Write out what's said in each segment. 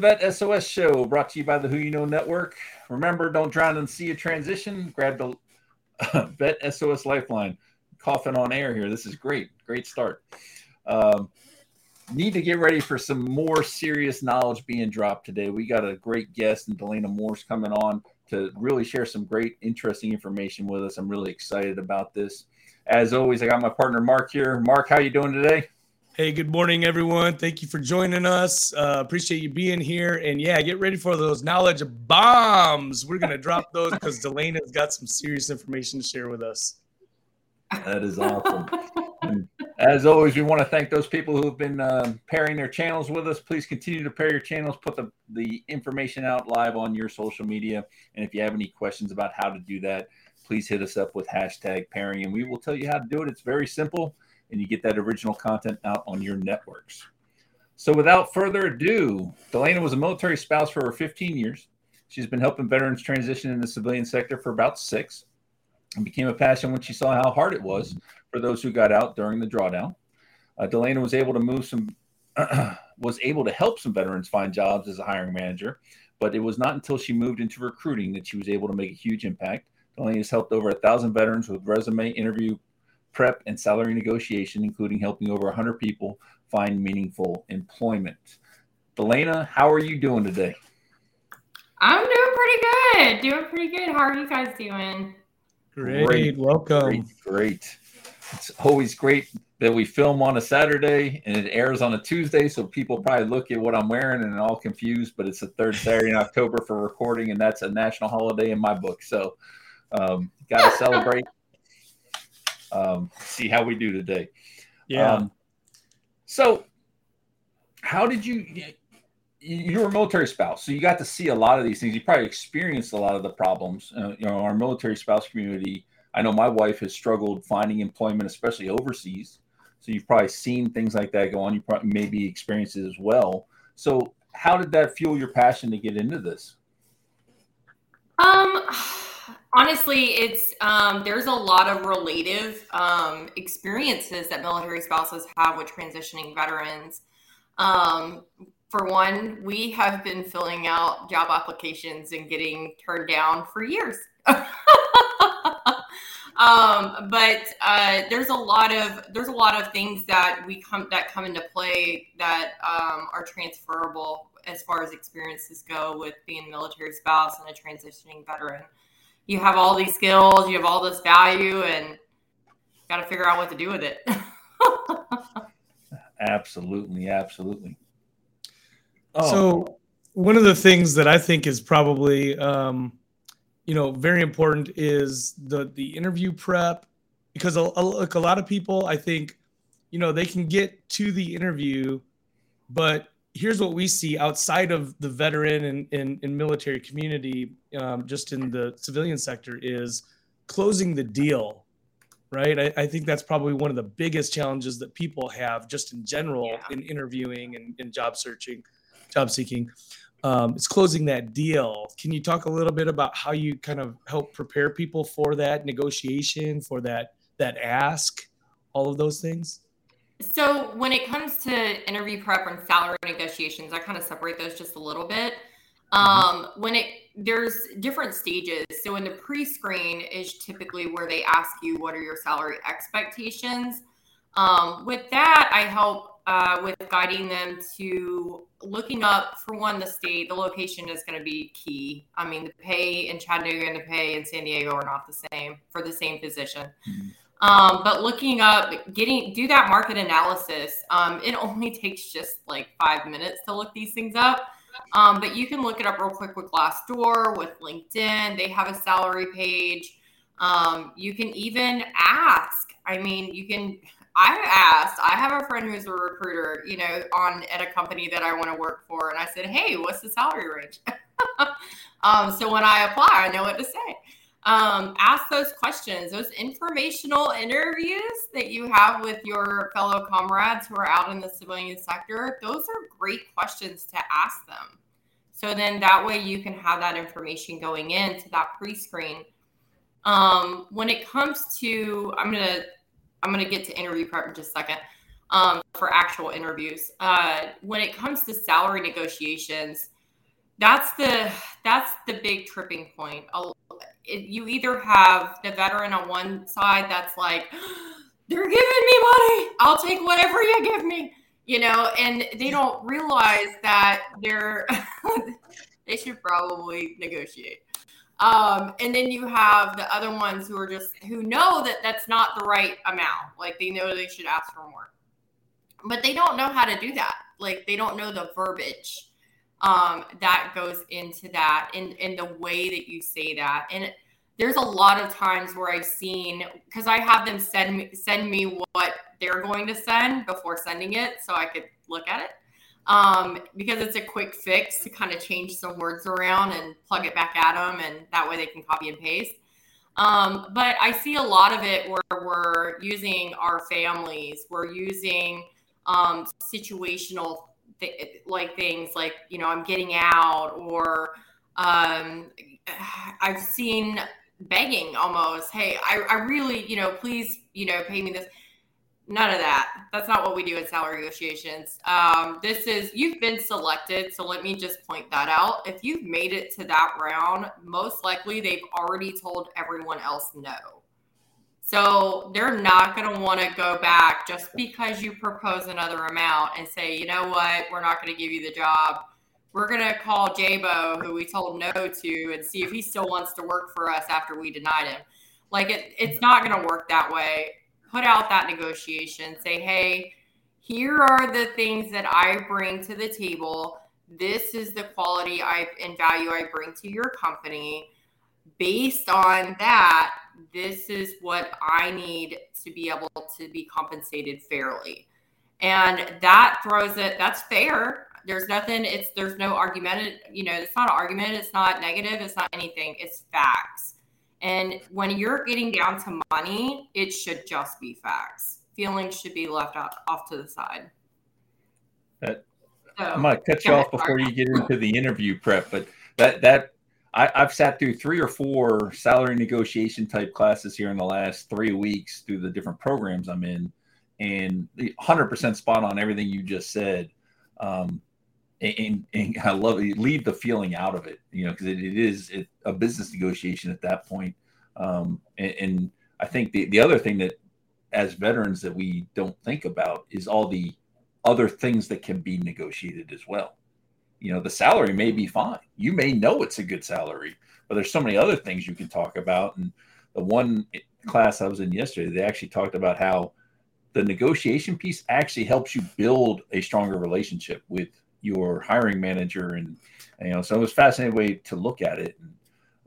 Vet SOS show brought to you by the Who You Know Network. Remember, don't drown the sea of transition. Grab the Vet SOS Lifeline. Coughing on air here. This is great. Great start. Um, need to get ready for some more serious knowledge being dropped today. We got a great guest, and Delaina Morse coming on to really share some great, interesting information with us. I'm really excited about this. As always, I got my partner Mark here. Mark, how you doing today? Hey, good morning, everyone. Thank you for joining us. Uh, appreciate you being here. And yeah, get ready for those knowledge bombs. We're going to drop those because Delaina's got some serious information to share with us. That is awesome. as always, we want to thank those people who have been uh, pairing their channels with us. Please continue to pair your channels, put the, the information out live on your social media. And if you have any questions about how to do that, please hit us up with hashtag pairing and we will tell you how to do it. It's very simple and you get that original content out on your networks. So, without further ado, Delaina was a military spouse for over 15 years. She's been helping veterans transition in the civilian sector for about six and became a passion when she saw how hard it was for those who got out during the drawdown. Uh, Delaina was able to move some, was able to help some veterans find jobs as a hiring manager, but it was not until she moved into recruiting that she was able to make a huge impact. Delaina has helped over a thousand veterans with resume, interview, prep, and salary negotiation, including helping over 100 people find meaningful employment. Delaina, how are you doing today? I'm doing pretty good. Doing pretty good. How are you guys doing? Great. great. Welcome. Great, great. It's always great that we film on a Saturday and it airs on a Tuesday. So people probably look at what I'm wearing and all confused, but it's the third Saturday in October for recording, and that's a national holiday in my book. So um, got to celebrate um, see how we do today. Yeah. Um, so, how did you? You were a military spouse, so you got to see a lot of these things. You probably experienced a lot of the problems. Uh, you know, our military spouse community. I know my wife has struggled finding employment, especially overseas. So you've probably seen things like that go on. You probably maybe experienced it as well. So how did that fuel your passion to get into this? Um honestly it's um, there's a lot of relative um, experiences that military spouses have with transitioning veterans. Um, for one we have been filling out job applications and getting turned down for years. Um, but uh, there's a lot of there's a lot of things that we come that come into play that um, are transferable as far as experiences go with being a military spouse and a transitioning veteran you have all these skills, you have all this value, and got to figure out what to do with it. absolutely, absolutely. Oh. So one of the things that I think is probably, um, you know, very important is the the interview prep because a, a, like a lot of people, I think, you know, they can get to the interview, but here's what we see outside of the veteran and, and, and military community, um, just in the civilian sector, is closing the deal. Right. I, I, think that's probably one of the biggest challenges that people have just in general yeah. in interviewing and, in job searching, job seeking. Um, it's closing that deal. Can you talk a little bit about how you kind of help prepare people for that negotiation, for that that ask, all of those things? So when it comes to interview prep and salary negotiations, I kind of separate those just a little bit. Um, when it there's different stages. So in the pre-screen is typically where they ask you what are your salary expectations. Um, with that, I help uh, with guiding them to looking up for one the state. The location is going to be key. I mean, the pay in Chattanooga and the pay in San Diego are not the same for the same position. Mm-hmm. Um, but looking up, getting do that market analysis. Um, it only takes just like five minutes to look these things up. Um, but you can look it up real quick with Glassdoor, with LinkedIn. They have a salary page. Um, you can even ask. I mean, you can. I asked. I have a friend who's a recruiter, you know, on at a company that I want to work for, and I said, "Hey, what's the salary range?" um, so when I apply, I know what to say um, ask those questions, those informational interviews that you have with your fellow comrades who are out in the civilian sector. Those are great questions to ask them. So then that way you can have that information going into that pre-screen. Um, when it comes to, I'm gonna, I'm gonna get to interview prep in just a second. um, for actual interviews. Uh, when it comes to salary negotiations, that's the that's the big tripping point. You either have the veteran on one side that's like, they're giving me money, I'll take whatever you give me, you know, and they don't realize that they're they should probably negotiate. Um, and then you have the other ones who are just who know that that's not the right amount. Like they know they should ask for more, but they don't know how to do that. Like they don't know the verbiage um, that goes into that and in the way that you say that. And there's a lot of times where I've seen because I have them send me send me what they're going to send before sending it, so I could look at it um, because it's a quick fix to kind of change some words around and plug it back at them, and that way they can copy and paste. Um, but I see a lot of it where we're using our families, we're using um, situational th- like things like you know I'm getting out, or um, I've seen begging almost. Hey, I, I really you know please you know pay me this None of that. That's not what we do in salary negotiations. Um, this is you've been selected, so let me just point that out. If you've made it to that round, most likely they've already told everyone else no. So they're not going to want to go back just because you propose another amount and say, you know what, we're not going to give you the job. We're going to call Jabo, who we told no to, and see if he still wants to work for us after we denied him. Like it, it's not going to work that way put out that negotiation, say, hey, here are the things that I bring to the table. This is the quality I and value I bring to your company. Based on that, this is what I need to be able to be compensated fairly. And that throws it, that's fair. There's nothing, it's there's no argument, you know, it's not an argument, it's not negative, it's not anything, it's facts. And when you're getting down to money, it should just be facts. Feelings should be left off, off to the side. That, so, I might cut you off before you get into the interview prep, but that that I, have sat through three or four salary negotiation type classes here in the last three weeks through the different programs I'm in, and 100% spot on everything you just said. Um, and, and I love it. Leave the feeling out of it, you know, because it, it is it, a business negotiation at that point. Um, and, and, I think the, the other thing that, as veterans, that we don't think about is all the other things that can be negotiated as well. You know, the salary may be fine. You may know it's a good salary, but there's so many other things you can talk about. And the one class I was in yesterday, they actually talked about how the negotiation piece actually helps you build a stronger relationship with your hiring manager and, you know so it was fascinating way to look at it and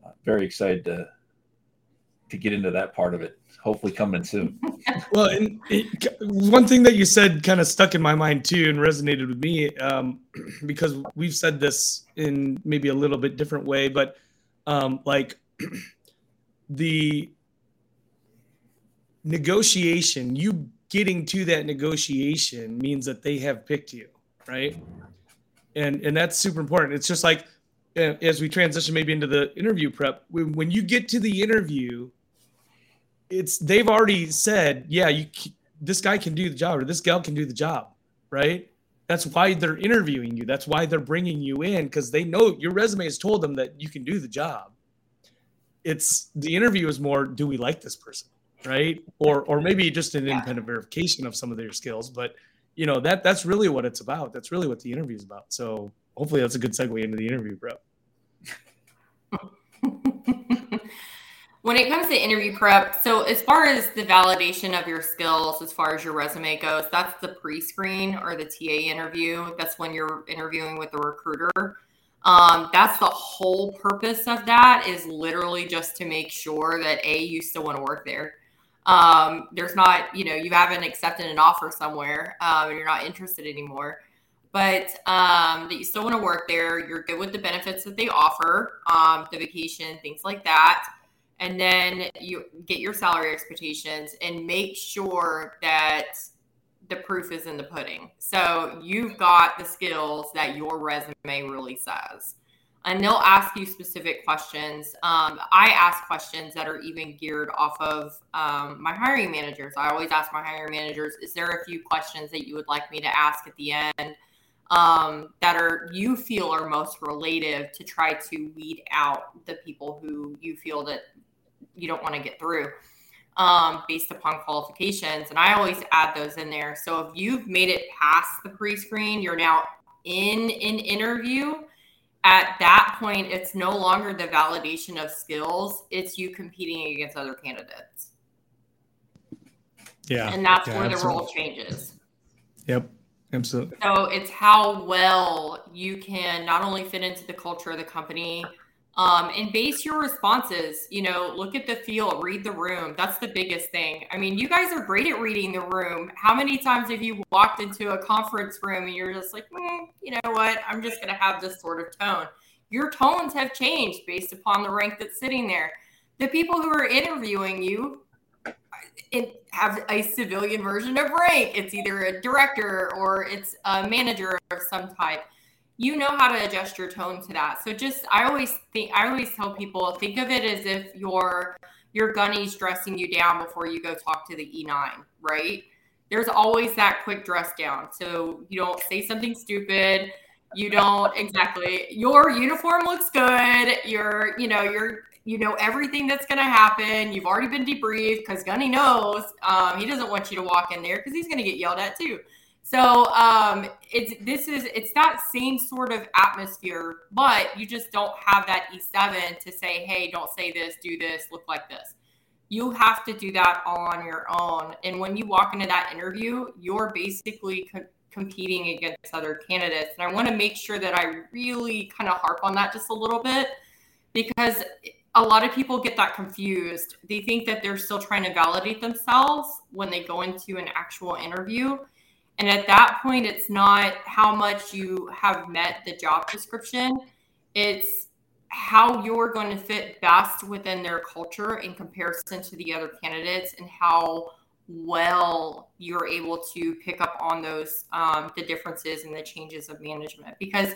uh, very excited to to get into that part of it hopefully coming soon well and it, one thing that you said kind of stuck in my mind too and resonated with me um, because we've said this in maybe a little bit different way but um, like the negotiation you getting to that negotiation means that they have picked you right and and that's super important. It's just like as we transition maybe into the interview prep, when you get to the interview, it's they've already said, yeah, you this guy can do the job or this gal can do the job, right? That's why they're interviewing you. That's why they're bringing you in because they know your resume has told them that you can do the job. It's the interview is more, do we like this person, right? Or or maybe just an independent verification of some of their skills, but you know that that's really what it's about. That's really what the interview is about. So hopefully that's a good segue into the interview prep. when it comes to interview prep, so as far as the validation of your skills, as far as your resume goes, that's the pre-screen or the TA interview. That's when you're interviewing with the recruiter. Um, that's the whole purpose of that is literally just to make sure that a you still want to work there um, there's not, you know, you haven't accepted an offer somewhere um, and you're not interested anymore, but um, that you still want to work there. You're good with the benefits that they offer, um, the vacation, things like that. And then you get your salary expectations and make sure that the proof is in the pudding. So you've got the skills that your resume really says. and they'll ask you specific questions. Um, I ask questions that are even geared off of um, my hiring managers. I always ask my hiring managers, is there a few questions that you would like me to ask at the end um, that are you feel are most relative to try to weed out the people who you feel that you don't want to get through um, based upon qualifications. And I always add those in there. So if you've made it past the pre-screen, you're now in an interview at that point, it's no longer the validation of skills, it's you competing against other candidates. Yeah. And that's yeah, where absolutely. the role changes. Yep. Absolutely. So it's how well you can not only fit into the culture of the company, um, and base your responses. You know, look at the feel, read the room. That's the biggest thing. I mean, you guys are great at reading the room. How many times have you walked into a conference room and you're just like, mm, you know what? I'm just going to have this sort of tone. Your tones have changed based upon the rank that's sitting there. The people who are interviewing you have a civilian version of rank. It's either a director or it's a manager of some type you know how to adjust your tone to that. So just I always think I always tell people think of it as if your your gunny's dressing you down before you go talk to the E9, right? There's always that quick dress down. So you don't say something stupid. You don't exactly your uniform looks good. You're, you know, you're you know everything that's going to happen. You've already been debriefed because Gunny knows um, he doesn't want you to walk in there because he's going to get yelled at too. So um, it's this is it's that same sort of atmosphere, but you just don't have that E7 to say, hey, don't say this, do this, look like this. You have to do that all on your own. And when you walk into that interview, you're basically co- competing against other candidates. And I want to make sure that I really kind of harp on that just a little bit because a lot of people get that confused. They think that they're still trying to validate themselves when they go into an actual interview and at that point, it's not how much you have met the job description, it's how you're going to fit best within their culture in comparison to the other candidates and how well you're able to pick up on those um, the differences and the changes of management because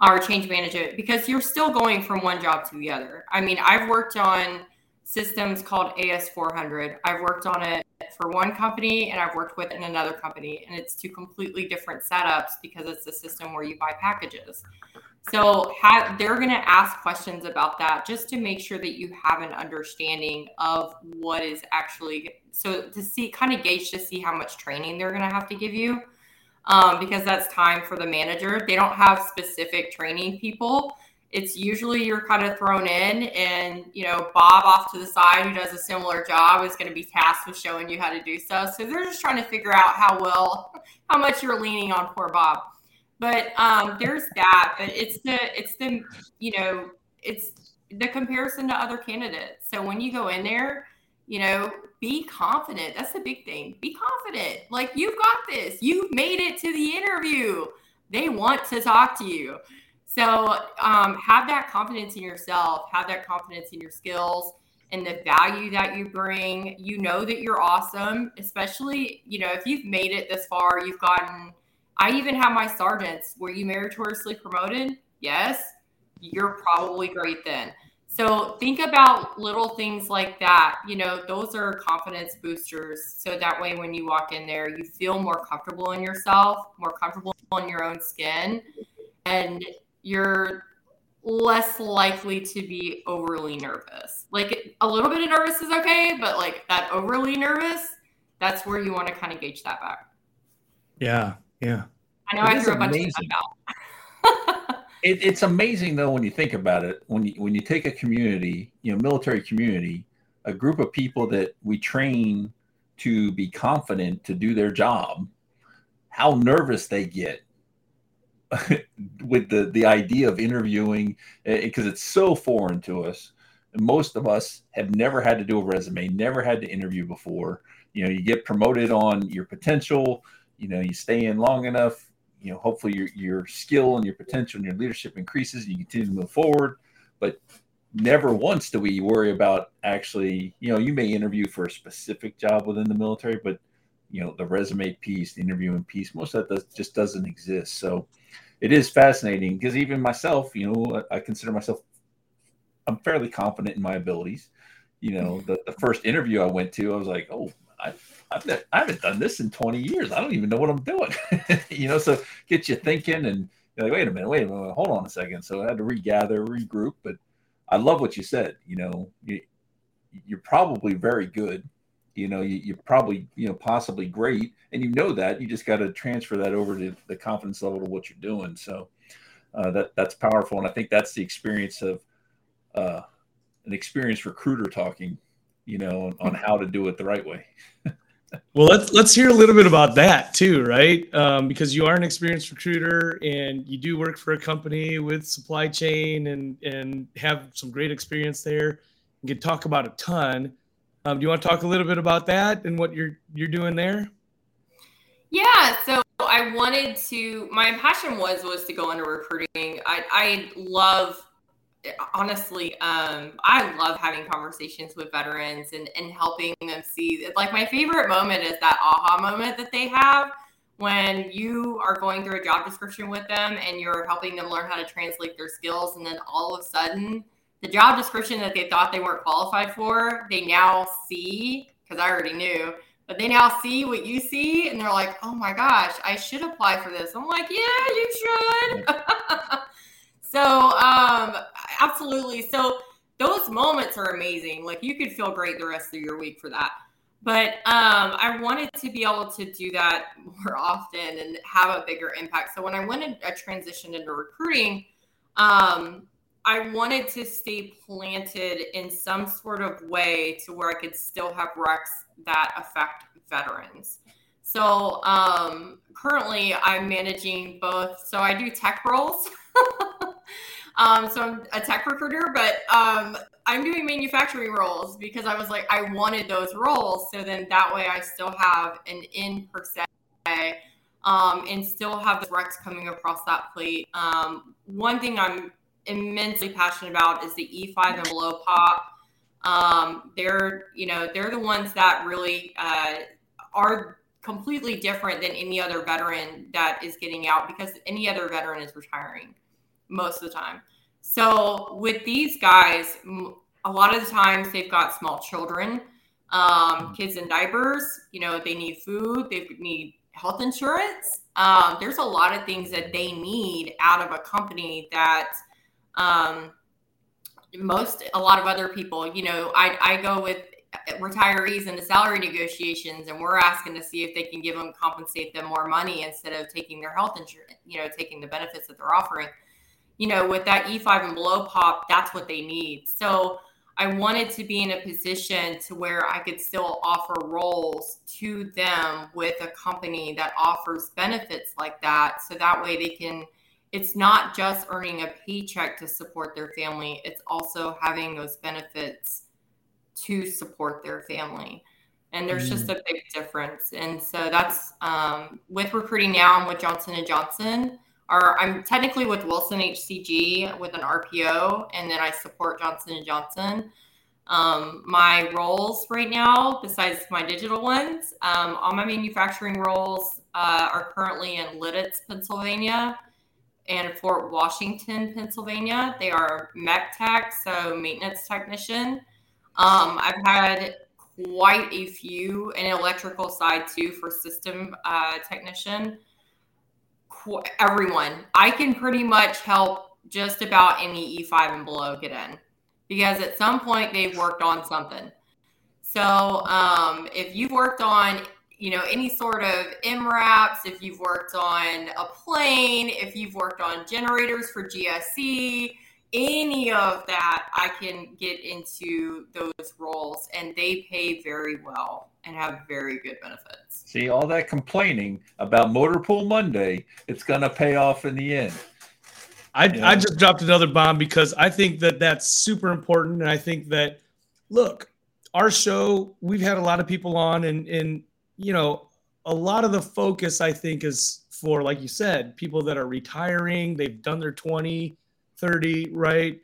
our change management because you're still going from one job to the other i mean i've worked on systems called AS400. I've worked on it for one company and I've worked with in another company, and it's two completely different setups because it's a system where you buy packages. So ha- they're going to ask questions about that just to make sure that you have an understanding of what is actually so to see kind of gauge to see how much training they're going to have to give you um, because that's time for the manager. They don't have specific training people it's usually you're kind of thrown in and you know bob off to the side who does a similar job is going to be tasked with showing you how to do stuff so they're just trying to figure out how well how much you're leaning on poor bob. But um, there's that but it's the it's the you know it's the comparison to other candidates. So when you go in there you know be confident. That's the big thing. Be confident. Like you've got this. You've made it to the interview. They want to talk to you so um, have that confidence in yourself, have that confidence in your skills and the value that you bring. You know that you're awesome, especially, you know, if you've made it this far, you've gotten, I even have my sergeants. Were you meritoriously promoted? Yes. You're probably great then. So think about little things like that. You know, those are confidence boosters. So that way, when you walk in there, you feel more comfortable in yourself, more comfortable in your own skin. And you're less likely to be overly nervous. Like a little bit of nervous is okay, but like that overly nervous, that's where you want to kind of gauge that back. Yeah, yeah. I know it I threw a bunch amazing. of stuff out. it, it's amazing though when you think about it. When you when you take a community, you know, military community, a group of people that we train to be confident to do their job, how nervous they get with the the idea of interviewing because eh, it's so foreign to us. most of us have never had to do a resume, never had to interview before. You know, you get promoted on your potential. You know, you stay in long enough. You know, hopefully your your skill and your potential and your leadership increases. And you continue to move forward, but never once do we worry about actually. You know, you may interview for a specific job within the military, but you know the resume piece, the interviewing piece, most of that does, just doesn't exist. So it is fascinating because even myself, you know, I consider myself I'm fairly confident in my abilities. You know, mm-hmm. the, the first interview I went to, I was like, oh, I, I've, I haven't done this in 20 years. I don't even know what I'm doing. you know, so get you thinking and you're like, wait a minute, wait a minute, hold on a second. So I had to regather, regroup. But I love what you said. You know, you, you're probably very good. You know, you, you're probably, you know, possibly great. And you know that. You just got to transfer that over to the confidence level of what you're doing. So uh, that that's powerful. And I think that's the experience of uh, an experienced recruiter talking, you know, on, on how to do it the right way. well, let's let's hear a little bit about that too, right? Um, because you are an experienced recruiter and you do work for a company with supply chain and and have some great experience there. You can talk about a ton. Um, do you want to talk a little bit about that and what you're you're doing there? Yeah, so I wanted to. My passion was was to go into recruiting. I I love honestly, um, I love having conversations with veterans and, and helping them see. Like my favorite moment is that aha moment that they have when you are going through a job description with them and you're helping them learn how to translate their skills, and then all of a sudden, the job description that they thought they weren't qualified for, they now see because I already knew. But they now see what you see, and they're like, "Oh my gosh, I should apply for this." I'm like, "Yeah, you should." So, um, absolutely. So, those moments are amazing. Like, you could feel great the rest of your week for that. But um, I wanted to be able to do that more often and have a bigger impact. So, when I went I transitioned into recruiting, um, I wanted to stay planted in some sort of way to where I could still have recs that affect veterans. So um, currently, I'm managing both. So I do tech roles. Um, so I'm a tech recruiter, but um, I'm doing manufacturing roles because I was like, I wanted those roles. So then that way I still have an in per se um, and still have the recs coming across that plate. Um, one thing I'm immensely passionate about is the E5 and below pop. Um, they're, you know, they're the ones that really uh, are completely different than any other veteran that is getting out because any other veteran is retiring most of the time. So with these guys, a lot of the times they've got small children, um, kids in diapers. You know, they need food, they need health insurance. Um, there's a lot of things that they need out of a company that um, most, a lot of other people, you know, I, I go with retirees into salary negotiations and we're asking to see if they can give them compensate them more money instead of taking their health insurance you know taking the benefits that they're offering you know, with that E5 and below pop, that's what they need. So I wanted to be in a position to where I could still offer roles to them with a company that offers benefits like that. So that way they can, it's not just earning a paycheck to support their family, it's also having those benefits to support their family. And there's mm. just a big difference. And so that's um, with recruiting now, I'm with Johnson and Johnson Or I'm technically with Wilson HCG with an RPO, and then I support Johnson and Johnson. Um, my roles right now, besides my digital ones, um, all my manufacturing roles uh, are currently in Lititz, Pennsylvania, and Fort Washington, Pennsylvania. They are mech tech, so maintenance technician. Um, I've had quite a few in electrical side too for system uh, technician everyone. I can pretty much help just about any E5 and below get in because at some point they've worked on something. So um, if you've worked on, you know, any sort of MRAPs, if you've worked on a plane, if you've worked on generators for GSC, any of that, I can get into those roles and they pay very well and have very good benefits. See, all that complaining about Motor Pool Monday, it's going to pay off in the end. I, yeah. I just dropped another bomb because I think that that's super important. And I think that, look, our show, we've had a lot of people on, and, and you know, a lot of the focus, I think, is for, like you said, people that are retiring, they've done their 20, 30, right?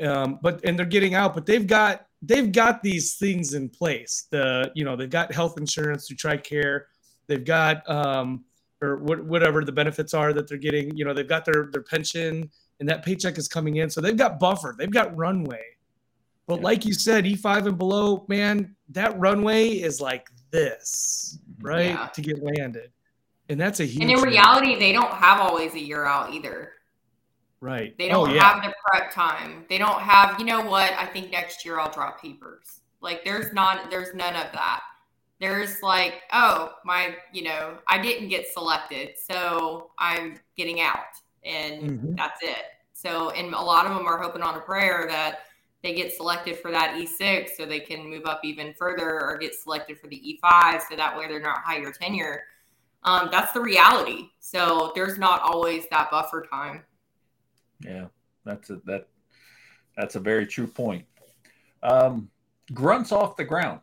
Um, but and they're getting out, but they've got they've got these things in place. The you know they've got health insurance through TRICARE. They've got um, or what, whatever the benefits are that they're getting. You know, they've got their their pension and that paycheck is coming in, so they've got buffer, they've got runway. But yeah. like you said, E5 and below, man, that runway is like this, mm-hmm. right, yeah. to get landed, and that's a huge. And in reality, they don't have always a year out either. Right. They don't oh, yeah. have the prep time. They don't have, you know what? I think next year I'll drop papers. Like there's not, there's none of that there's like, oh, my, you know, I didn't get selected, so I'm getting out, and mm-hmm. that's it. So, and a lot of them are hoping on a prayer that they get selected for that E6 so they can move up even further or get selected for the E5 so that way they're not higher tenure. Um, that's the reality. So there's not always that buffer time. Yeah, that's a, that that's a very true point. Um, grunts off the ground.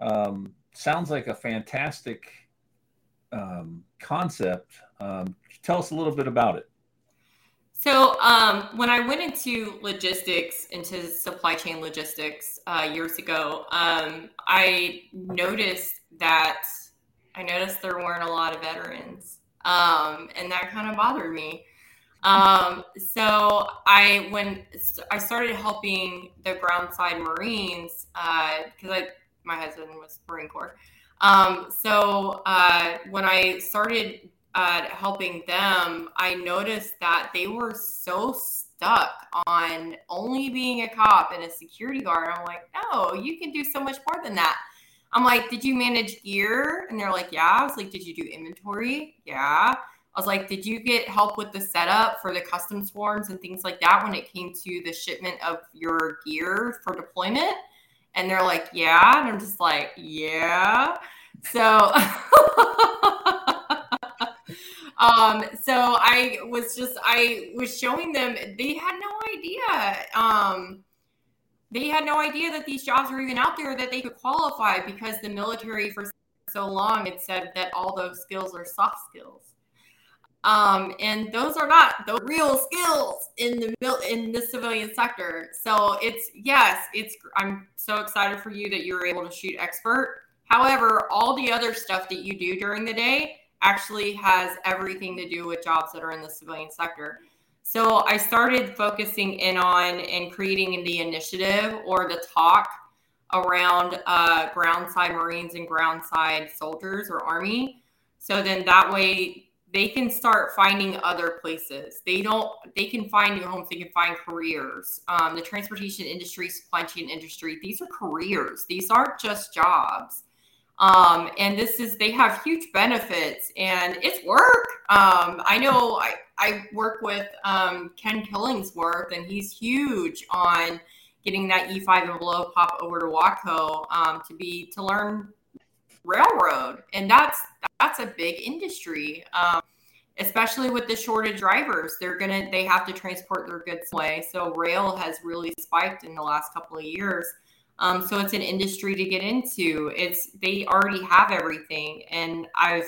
Um, sounds like a fantastic um, concept. Um, tell us a little bit about it. So, um, when I went into logistics, into supply chain logistics uh, years ago, um, I noticed that I noticed there weren't a lot of veterans, um, and that kind of bothered me. Um, so I when I started helping the groundside Marines because uh, my husband was Marine Corps. Um, so uh, when I started uh, helping them, I noticed that they were so stuck on only being a cop and a security guard. I'm like, no, you can do so much more than that. I'm like, did you manage gear? And they're like, yeah. I was like, did you do inventory? Yeah. I was like, did you get help with the setup for the custom swarms and things like that when it came to the shipment of your gear for deployment? And they're like, yeah. And I'm just like, yeah. So, um, so I was just, I was showing them, they had no idea. Um, they had no idea that these jobs were even out there that they could qualify because the military for so long had said that all those skills are soft skills. Um, and those are not the real skills in the mil- in the civilian sector. So it's yes, it's I'm so excited for you that you were able to shoot expert. However, all the other stuff that you do during the day actually has everything to do with jobs that are in the civilian sector. So I started focusing in on and creating the initiative or the talk around uh, groundside Marines and groundside soldiers or Army. So then that way they can start finding other places. They don't. They can find new homes. They can find careers. Um, the transportation industry, supply chain industry. These are careers. These aren't just jobs. Um, and this is they have huge benefits and it's work. Um, I know I, I work with um, Ken Killingsworth and he's huge on getting that E5 and below pop over to Waco um, to be to learn railroad, and that's that's a big industry. Um, especially with the shortage drivers, they're gonna they have to transport their goods away. So rail has really spiked in the last couple of years. Um, so it's an industry to get into. It's they already have everything, and I've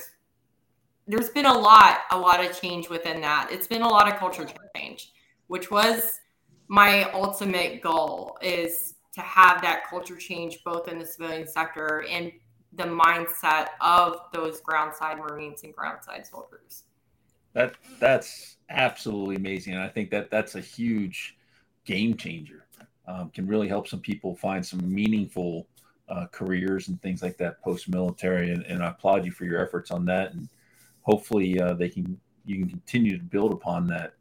there's been a lot a lot of change within that. It's been a lot of culture change, which was my ultimate goal is to have that culture change both in the civilian sector and the mindset of those groundside Marines and groundside soldiers. That that's absolutely amazing, and I think that that's a huge game changer. Um, can really help some people find some meaningful uh, careers and things like that post military, and, and, I applaud you for your efforts on that. And hopefully, uh, they can you can continue to build upon that.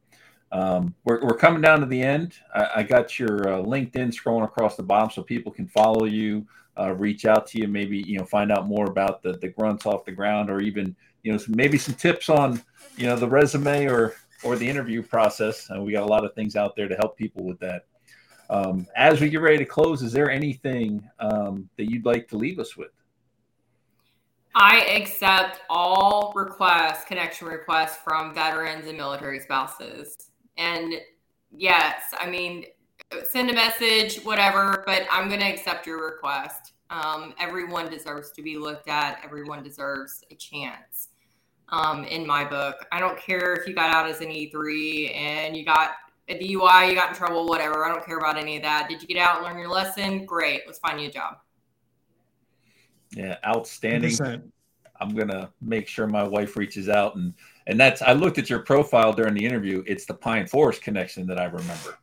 Um, we're, we're coming down to the end. I, I got your uh, LinkedIn scrolling across the bottom so people can follow you uh, reach out to you, maybe you know find out more about the the grunts off the ground, or even you know maybe some tips on you know the resume or or the interview process. Uh, we got a lot of things out there to help people with that. Um, as we get ready to close, is there anything um, that you'd like to leave us with? I accept all requests, connection requests from veterans and military spouses. And yes, I mean, send a message, whatever, but I'm going to accept your request. Um, everyone deserves to be looked at, everyone deserves a chance. Um, in my book, I don't care if you got out as an E3 and you got a DUI, you got in trouble, whatever. I don't care about any of that. Did you get out and learn your lesson? Great. Let's find you a job. Yeah, outstanding. 100%. I'm gonna make sure my wife reaches out and and that's I looked at your profile during the interview. It's the Pine Forest connection that I remember.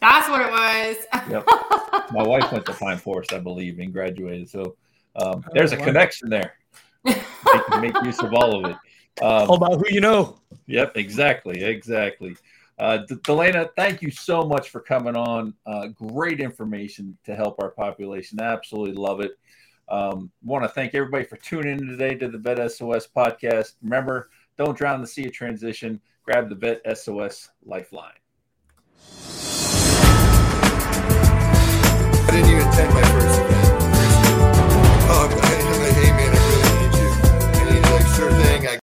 That's what it was. yep. My wife went to Pine Forest, I believe, and graduated. So um, oh, there's a connection there. make, make, use of all of it. Um, all about who you know. Yep, exactly, exactly. Uh, Delaina, thank you so much for coming on. Uh, great information to help our population. Absolutely love it. Um, Want to thank everybody for tuning in today to the Vet SOS podcast. Remember, don't drown the sea of transition. Grab the Vet SOS lifeline. I didn't even my first.